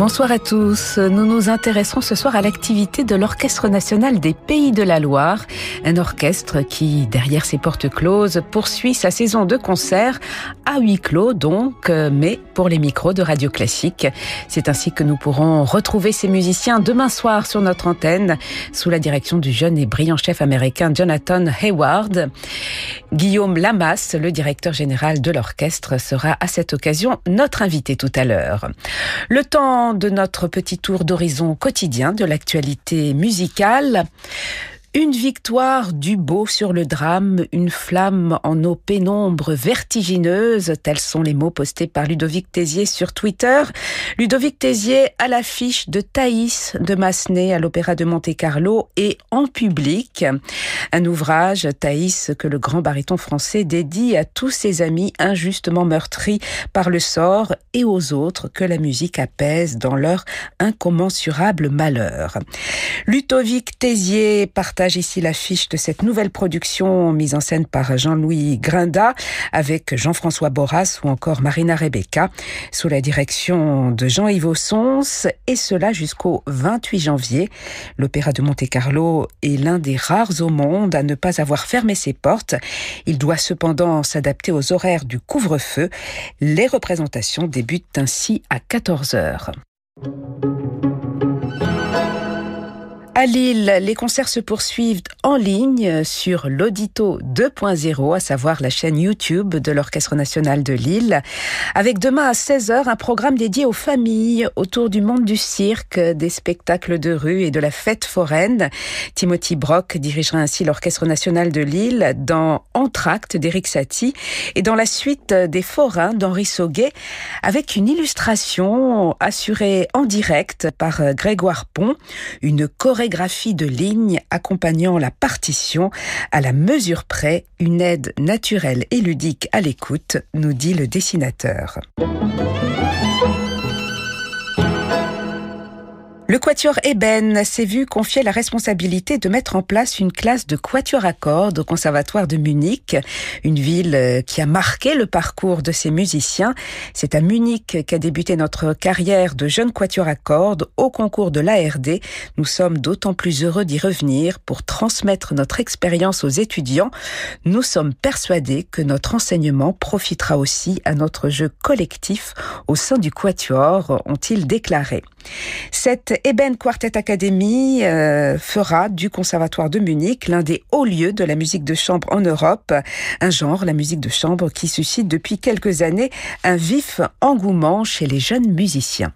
Bonsoir à tous. Nous nous intéresserons ce soir à l'activité de l'Orchestre national des Pays de la Loire, un orchestre qui, derrière ses portes closes, poursuit sa saison de concerts à huis clos donc, mais pour les micros de Radio Classique. C'est ainsi que nous pourrons retrouver ces musiciens demain soir sur notre antenne, sous la direction du jeune et brillant chef américain Jonathan Hayward. Guillaume Lamas, le directeur général de l'orchestre, sera à cette occasion notre invité tout à l'heure. Le temps de notre petit tour d'horizon quotidien de l'actualité musicale. Une victoire du beau sur le drame, une flamme en eau pénombre vertigineuse, tels sont les mots postés par Ludovic Tézier sur Twitter. Ludovic Tézier à l'affiche de Thaïs de Massenet à l'Opéra de Monte-Carlo et en public. Un ouvrage, Thaïs, que le grand baryton français dédie à tous ses amis injustement meurtris par le sort et aux autres que la musique apaise dans leur incommensurable malheur. Ludovic Tézier ici l'affiche de cette nouvelle production mise en scène par Jean-Louis Grinda avec Jean-François Boras ou encore Marina Rebecca sous la direction de Jean-Yves Sons et cela jusqu'au 28 janvier. L'Opéra de Monte-Carlo est l'un des rares au monde à ne pas avoir fermé ses portes. Il doit cependant s'adapter aux horaires du couvre-feu. Les représentations débutent ainsi à 14 heures. À Lille, les concerts se poursuivent en ligne sur l'Audito 2.0, à savoir la chaîne YouTube de l'Orchestre national de Lille, avec demain à 16h un programme dédié aux familles autour du monde du cirque, des spectacles de rue et de la fête foraine. Timothy Brock dirigera ainsi l'Orchestre national de Lille dans Entracte d'Éric Satie et dans la suite des forains d'Henri Sauguet, avec une illustration assurée en direct par Grégoire Pont, une chorégraphie de lignes accompagnant la partition à la mesure près, une aide naturelle et ludique à l'écoute, nous dit le dessinateur. Le Quatuor Eben s'est vu confier la responsabilité de mettre en place une classe de quatuor à cordes au Conservatoire de Munich, une ville euh, qui a marqué le parcours de ses musiciens. C'est à Munich qu'a débuté notre carrière de jeune quatuor à cordes au concours de l'ARD. Nous sommes d'autant plus heureux d'y revenir pour transmettre notre expérience aux étudiants. Nous sommes persuadés que notre enseignement profitera aussi à notre jeu collectif au sein du quatuor, ont-ils déclaré. Cette Eben Quartet Academy euh, fera du Conservatoire de Munich l'un des hauts lieux de la musique de chambre en Europe, un genre, la musique de chambre, qui suscite depuis quelques années un vif engouement chez les jeunes musiciens.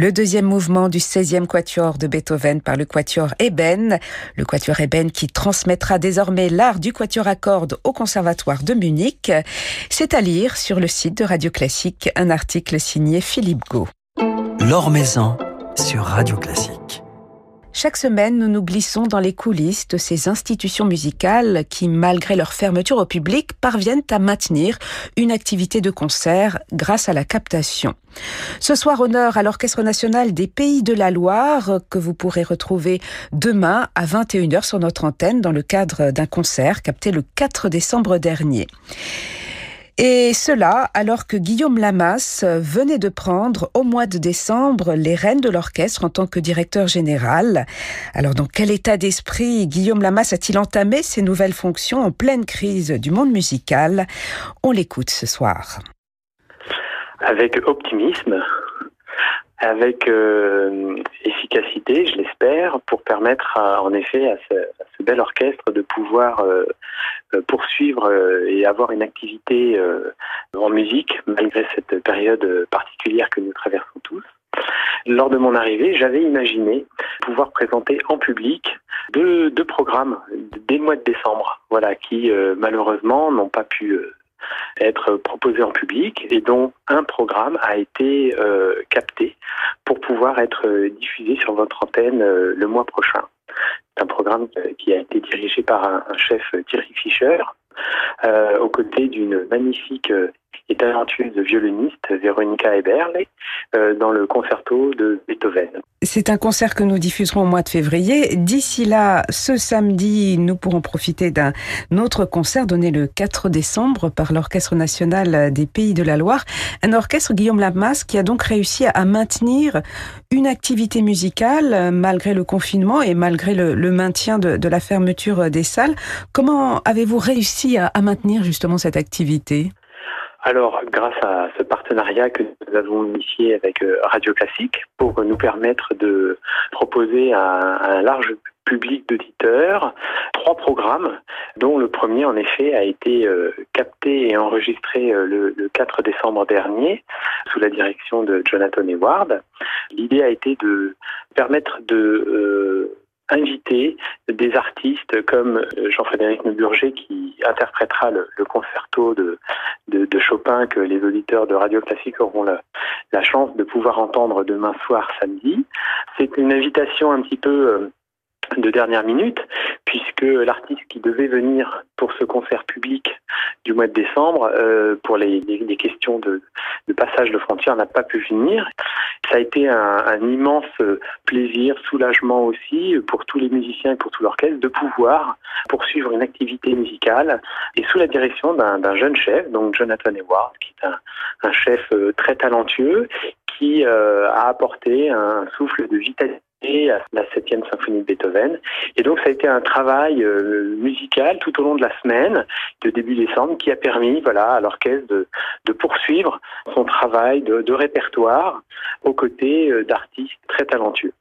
Le deuxième mouvement du 16e quatuor de Beethoven par le quatuor Eben. Le quatuor Eben qui transmettra désormais l'art du quatuor à cordes au Conservatoire de Munich. C'est à lire sur le site de Radio Classique, un article signé Philippe Gau. L'Or Maison sur Radio Classique. Chaque semaine, nous nous glissons dans les coulisses de ces institutions musicales qui, malgré leur fermeture au public, parviennent à maintenir une activité de concert grâce à la captation. Ce soir, honneur à l'Orchestre national des Pays de la Loire que vous pourrez retrouver demain à 21h sur notre antenne dans le cadre d'un concert capté le 4 décembre dernier. Et cela alors que Guillaume Lamas venait de prendre au mois de décembre les rênes de l'orchestre en tant que directeur général. Alors dans quel état d'esprit Guillaume Lamas a-t-il entamé ses nouvelles fonctions en pleine crise du monde musical? On l'écoute ce soir. Avec optimisme, avec euh, efficacité, je l'espère, pour permettre en effet à ce, bel orchestre de pouvoir euh, euh, poursuivre et avoir une activité en musique malgré cette période particulière que nous traversons tous. Lors de mon arrivée, j'avais imaginé pouvoir présenter en public deux, deux programmes des mois de décembre, voilà, qui malheureusement n'ont pas pu être proposé en public et dont un programme a été euh, capté pour pouvoir être diffusé sur votre antenne euh, le mois prochain. C'est un programme qui a été dirigé par un, chef Thierry Fischer, euh, aux côtés d'une magnifique et talentueuse violoniste, Veronica Eberle, euh, dans le concerto de Beethoven. C'est un concert que nous diffuserons au mois de février. D'ici là, ce samedi, nous pourrons profiter d'un autre concert donné le 4 décembre par l'Orchestre national des Pays de la Loire. Un orchestre, Guillaume Lamas, qui a donc réussi à maintenir une activité musicale malgré le confinement et malgré le, maintien de, la fermeture des salles. Comment avez-vous réussi à maintenir justement cette activité? Alors, grâce à ce partenariat que nous avons initié avec euh, Radio Classique pour nous permettre de proposer à un large public d'auditeurs trois programmes, dont le premier en effet a été euh, capté et enregistré euh, le, 4 décembre dernier sous la direction de Jonathan Eward. L'idée a été de permettre de inviter des artistes comme euh, Jean-Frédéric Neuburger qui interprétera le, concerto de, de, Chopin que les auditeurs de Radio Classique auront la, la chance de pouvoir entendre demain soir samedi. C'est une invitation un petit peu euh, de dernière minute, puisque l'artiste qui devait venir pour ce concert public du mois de décembre, euh, pour les, questions de, passage de frontières, n'a pas pu venir. Ça a été un, immense plaisir, soulagement aussi pour tous les musiciens et pour tout l'orchestre de pouvoir poursuivre une activité musicale et sous la direction d'un jeune chef, donc Jonathan Ewart, qui est un, chef euh, très talentueux, qui euh, a apporté un souffle de vitalité à la septième symphonie de Beethoven. Et donc ça a été un travail euh, musical tout au long de la semaine, de début décembre, qui a permis voilà, à l'orchestre de, poursuivre son travail de, de répertoire aux côtés euh, d'artistes très talentueux.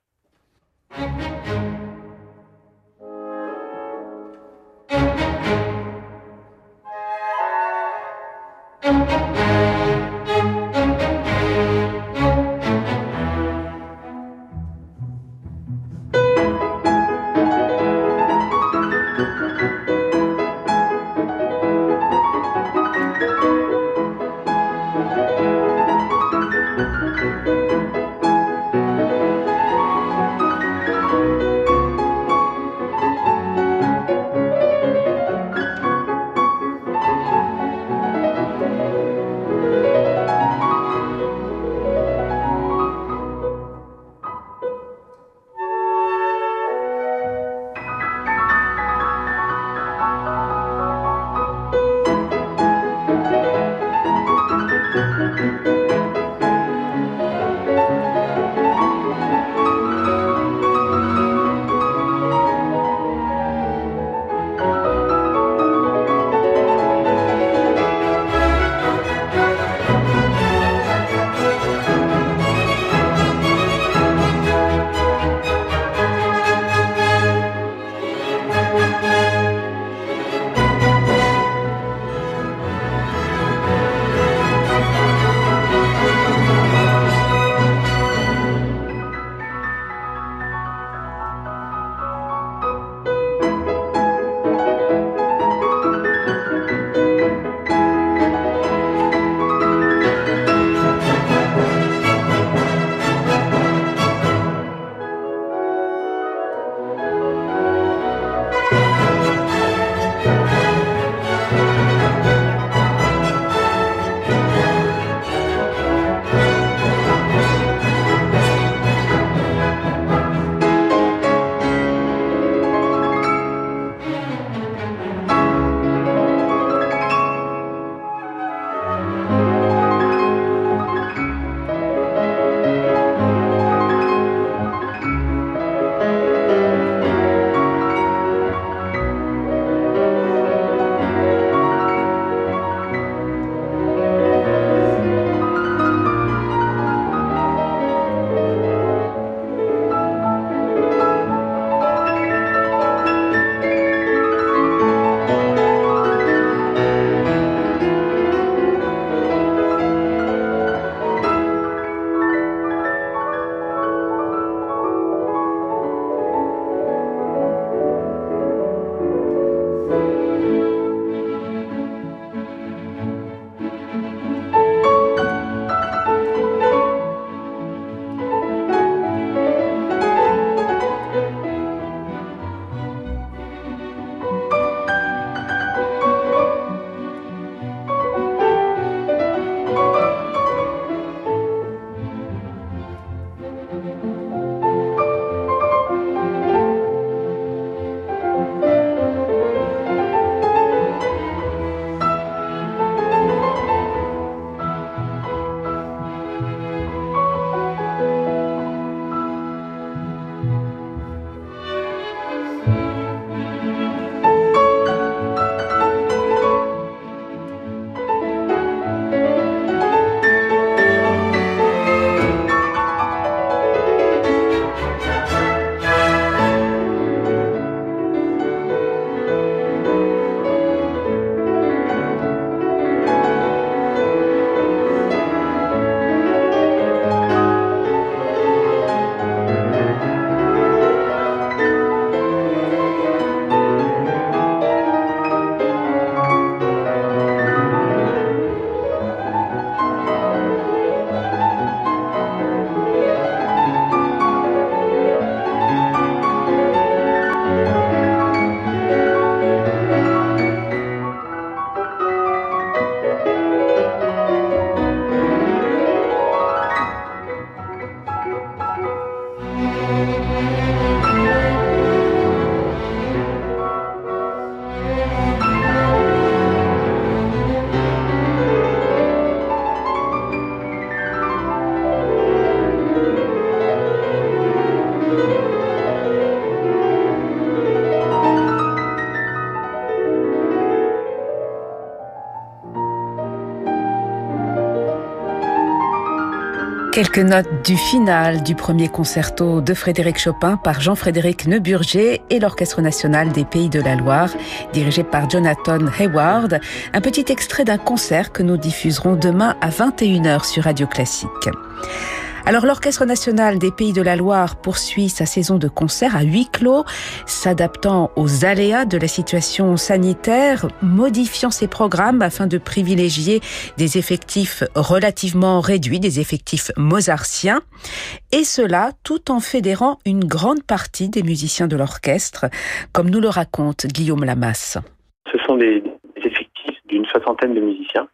Quelques notes du final du premier concerto de Frédéric Chopin par Jean-Frédéric Neuburger et l'Orchestre national des Pays de la Loire, dirigé par Jonathan Hayward. Un petit extrait d'un concert que nous diffuserons demain à 21h sur Radio Classique. Alors l'Orchestre national des Pays de la Loire poursuit sa saison de concerts à huis clos, s'adaptant aux aléas de la situation sanitaire, modifiant ses programmes afin de privilégier des effectifs relativement réduits, des effectifs mozartiens, et cela tout en fédérant une grande partie des musiciens de l'orchestre, comme nous le raconte Guillaume Lamasse. Ce sont des effectifs d'une soixantaine de musiciens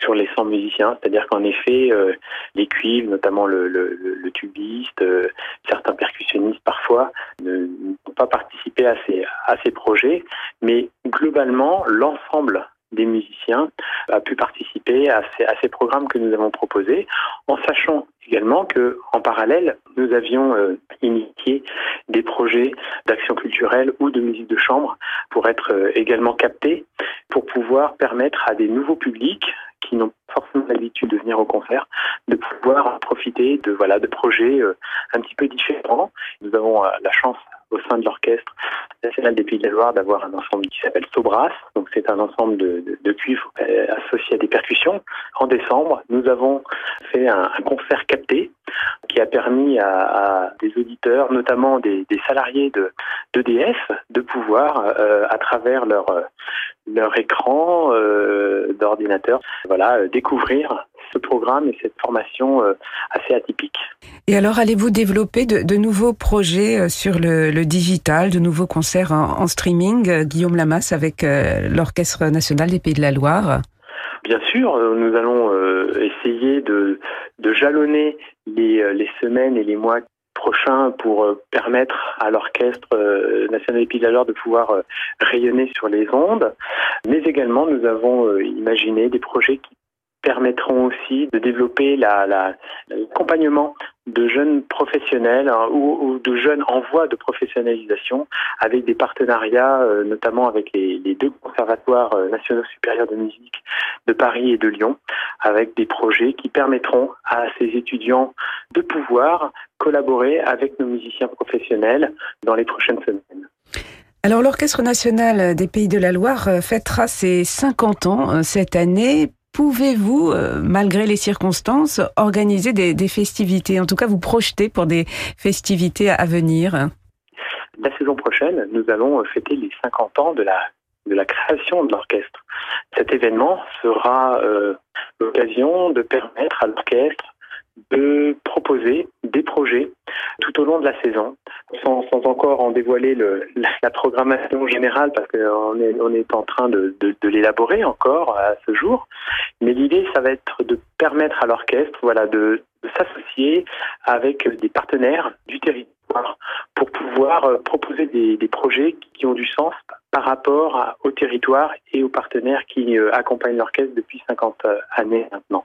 sur les 100 musiciens. C'est-à-dire qu'en effet, euh, les cuivres, notamment le, le, tubiste, euh, certains percussionnistes parfois, ne, n'ont pas participé à ces, à ces projets. Mais globalement, l'ensemble des musiciens a pu participer à ces, à ces programmes que nous avons proposés, en sachant également que, en parallèle, nous avions euh, initié des projets d'action culturelle ou de musique de chambre pour être également captés, pour pouvoir permettre à des nouveaux publics qui n'ont forcément l'habitude de venir au concert, de pouvoir profiter de voilà de projets euh, un petit peu différents. Nous avons euh, la chance au sein de l'orchestre national des Pays de la Loire d'avoir un ensemble qui s'appelle Sobras. Donc c'est un ensemble de, de, de cuivres euh, associés à des percussions. En décembre, nous avons fait un, un concert capté qui a permis à, à des auditeurs, notamment des, des salariés de d'EDF, de pouvoir, euh, à travers leur leur écran euh, d'ordinateur, voilà, découvrir ce programme et cette formation euh, assez atypique. Et alors, allez-vous développer de, de, nouveaux projets euh, sur le, le, digital, de nouveaux concerts en, en streaming, euh, Guillaume Lamas avec l'Orchestre national des Pays de la Loire? Bien sûr, nous allons essayer de, de jalonner les, les semaines et les mois prochains pour permettre à l'Orchestre national des Pays de la Loire de pouvoir rayonner sur les ondes. Mais également, nous avons imaginé des projets qui permettront aussi de développer l'accompagnement la, de jeunes professionnels hein, ou, de jeunes en voie de professionnalisation avec des partenariats, euh, notamment avec les, les, deux conservatoires euh, nationaux supérieurs de musique de Paris et de Lyon, avec des projets qui permettront à ces étudiants de pouvoir collaborer avec nos musiciens professionnels dans les prochaines semaines. Alors l'Orchestre national des Pays de la Loire euh, fêtera ses 50 ans cette année pouvez-vous, euh, malgré les circonstances, organiser des, festivités, en tout cas vous projeter pour des festivités à venir? La saison prochaine, nous allons fêter les 50 ans de la, de la création de l'orchestre. Cet événement sera euh, l'occasion de permettre à l'orchestre de proposer des projets tout au long de la saison, sans, encore en dévoiler le, la, programmation générale, parce qu'on est, en train de, l'élaborer encore à ce jour. Mais l'idée, ça va être de permettre à l'orchestre voilà, de, s'associer avec des partenaires du territoire pour pouvoir proposer des, projets qui ont du sens par rapport au territoire et aux partenaires qui euh, accompagnent l'orchestre depuis 50 années maintenant.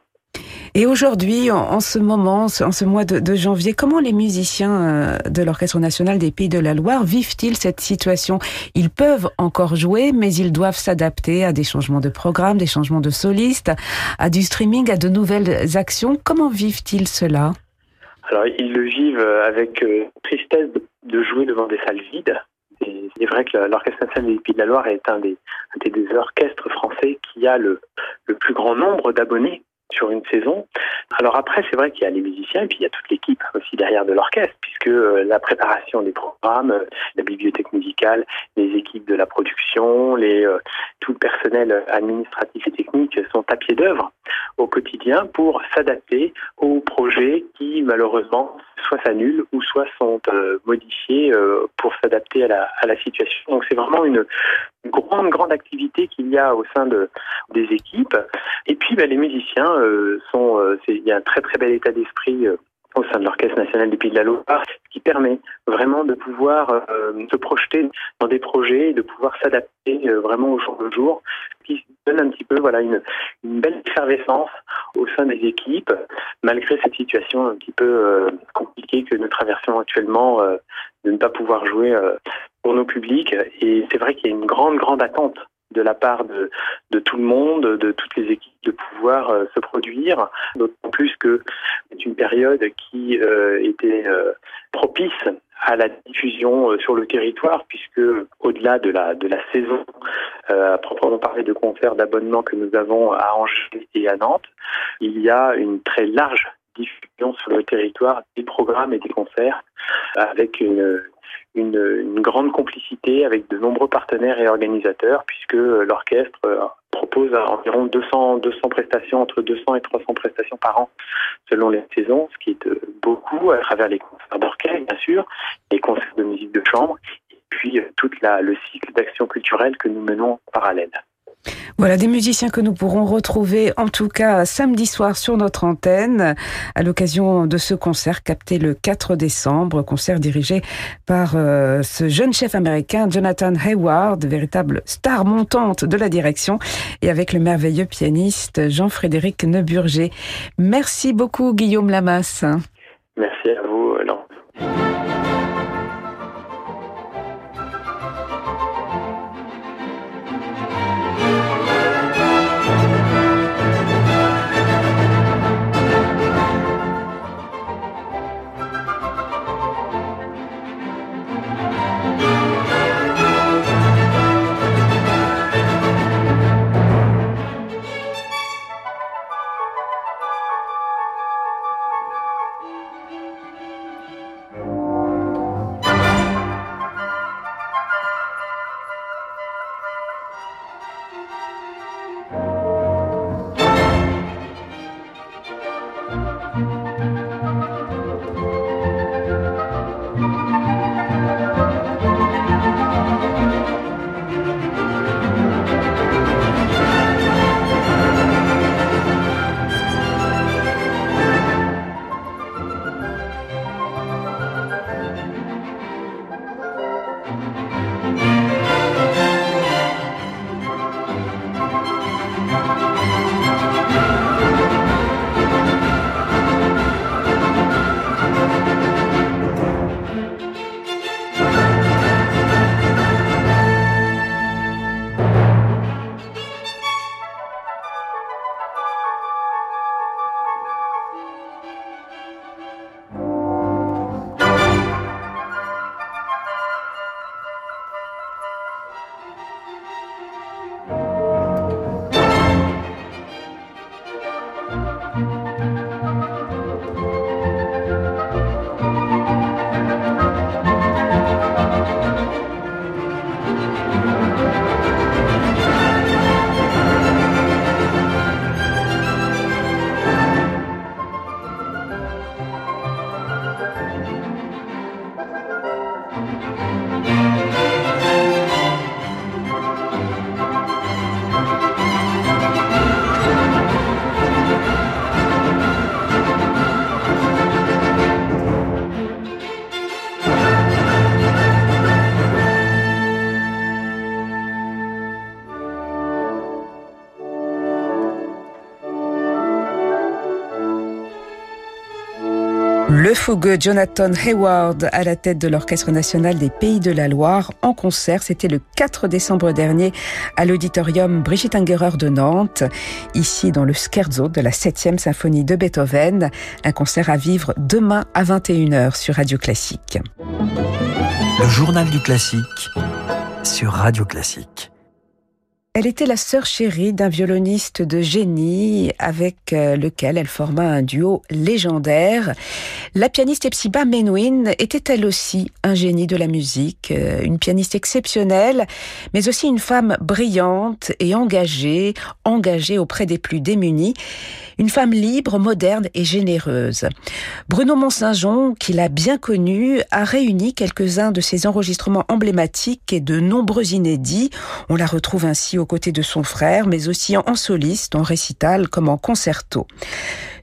Et aujourd'hui, en, ce moment, en ce mois de, janvier, comment les musiciens euh, de l'Orchestre national des Pays de la Loire vivent-ils cette situation? Ils peuvent encore jouer, mais ils doivent s'adapter à des changements de programme, des changements de solistes, à du streaming, à de nouvelles actions. Comment vivent-ils cela? Alors, ils le vivent avec euh, tristesse de jouer devant des salles vides. C'est vrai que l'Orchestre national des Pays de la Loire est un des, un des orchestres français qui a le, le plus grand nombre d'abonnés sur une saison. Alors après, c'est vrai qu'il y a les musiciens et puis il y a toute l'équipe aussi derrière de l'orchestre, puisque euh, la préparation des programmes, euh, la bibliothèque musicale, les équipes de la production, les, euh, tout le personnel administratif et technique sont à pied d'œuvre au quotidien pour s'adapter aux projets qui malheureusement soit s'annulent ou soit sont modifiés pour s'adapter à la, à la situation. Donc c'est vraiment une, grande grande activité qu'il y a au sein de des équipes. Et puis ben, les musiciens euh, sont, il y a un très très bel état d'esprit au sein de l'Orchestre national des Pays de la Loire, qui permet vraiment de pouvoir euh, se projeter dans des projets et de pouvoir s'adapter euh, vraiment au jour le jour, qui donne un petit peu voilà une, une, belle effervescence au sein des équipes, malgré cette situation un petit peu euh, compliquée que nous traversons actuellement de ne pas pouvoir jouer pour nos publics. Et c'est vrai qu'il y a une grande, grande attente de la part de, de tout le monde, de toutes les équipes, de pouvoir euh, se produire, d'autant plus que c'est une période qui euh, était euh, propice à la diffusion sur le territoire, puisque au-delà de la de la saison, à proprement parler de concerts d'abonnement que nous avons à Angers et à Nantes, il y a une très large diffusion sur le territoire des programmes et des concerts avec une, une, une, grande complicité avec de nombreux partenaires et organisateurs, puisque l'orchestre propose environ 200, 200 prestations, entre 200 et 300 prestations par an selon les saisons, ce qui est euh, beaucoup à travers les concerts d'orchestre, bien sûr, les concerts de musique de chambre, et puis euh, tout le cycle d'action culturelle que nous menons en parallèle. Voilà des musiciens que nous pourrons retrouver en tout cas samedi soir sur notre antenne à l'occasion de ce concert capté le 4 décembre, concert dirigé par euh, ce jeune chef américain Jonathan Hayward, véritable star montante de la direction et avec le merveilleux pianiste Jean-Frédéric Neuburger. Merci beaucoup Guillaume Lamas. Merci à vous Laurent. Le fougueux Jonathan Hayward à la tête de l'Orchestre national des Pays de la Loire en concert. C'était le 4 décembre dernier à l'auditorium Brigitte Ingerer de Nantes, ici dans le scherzo de la 7e symphonie de Beethoven. Un concert à vivre demain à 21h sur Radio Classique. Le journal du classique sur Radio Classique. Elle était la sœur chérie d'un violoniste de génie avec euh, lequel elle forma un duo légendaire. La pianiste Epsiba Menuhin était elle aussi un génie de la musique, euh, une pianiste exceptionnelle, mais aussi une femme brillante et engagée, engagée auprès des plus démunis, une femme libre, moderne et généreuse. Bruno Mont-Saint-Jean, qui l'a bien connue, a réuni quelques-uns de ses enregistrements emblématiques et de nombreux inédits. On la retrouve ainsi aux côtés de son frère, mais aussi en soliste, en récital comme en concerto.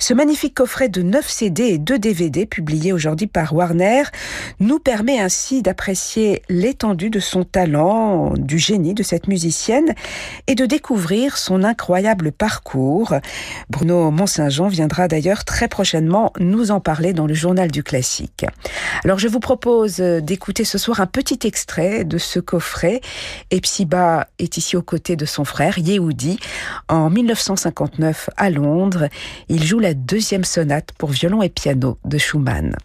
Ce magnifique coffret de 9 CD et 2 DVD publié aujourd'hui par Warner nous permet ainsi d'apprécier l'étendue de son talent, du génie de cette musicienne et de découvrir son incroyable parcours. Bruno Mont-Saint-Jean viendra d'ailleurs très prochainement nous en parler dans le journal du classique. Alors je vous propose d'écouter ce soir un petit extrait de ce coffret. Epsiba est ici aux côtés de son frère Yehudi. En 1959 à Londres, il joue la deuxième sonate pour violon et piano de Schumann.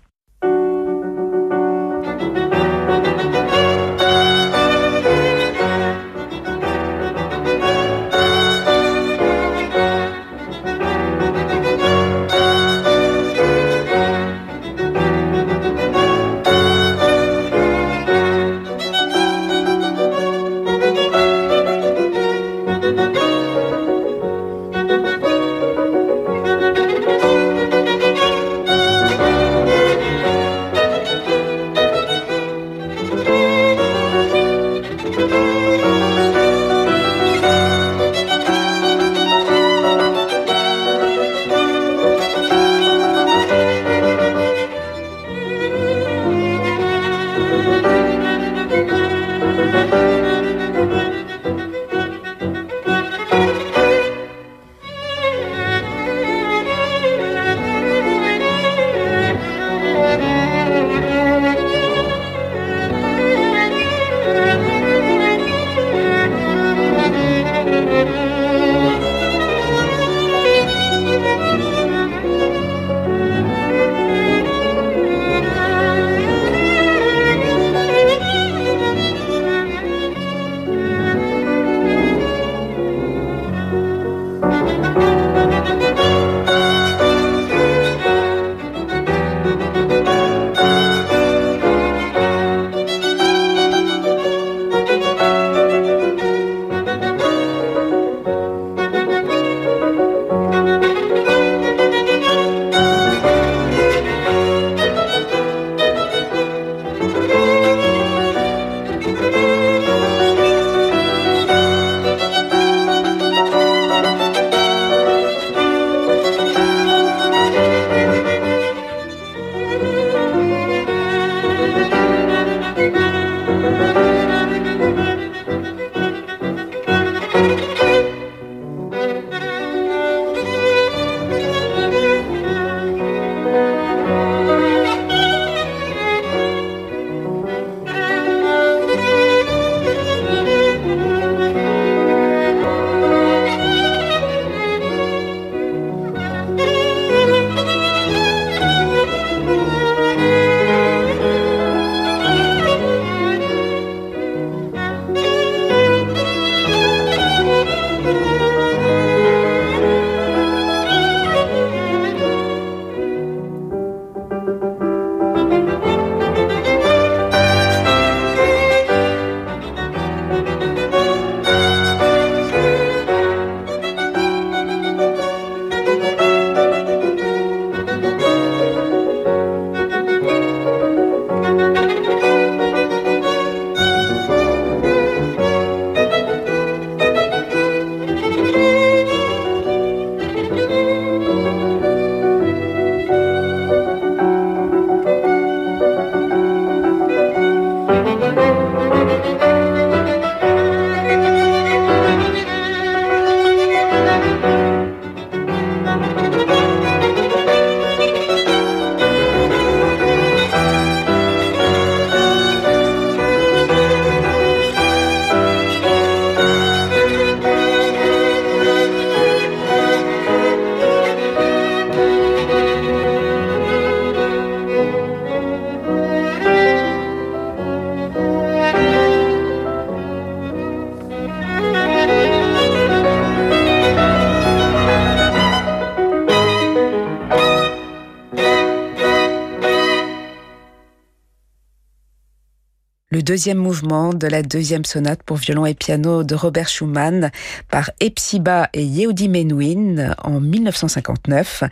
Deuxième mouvement de la deuxième sonate pour violon et piano de Robert Schumann par Epsiba et Yehudi Menuhin en 1959.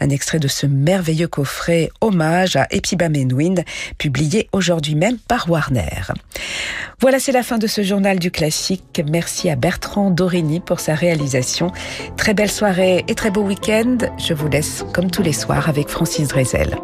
Un extrait de ce merveilleux coffret hommage à Epsiba Menuhin publié aujourd'hui même par Warner. Voilà, c'est la fin de ce journal du classique. Merci à Bertrand Dorigny pour sa réalisation. Très belle soirée et très beau week-end. Je vous laisse comme tous les soirs avec Francis Drezel.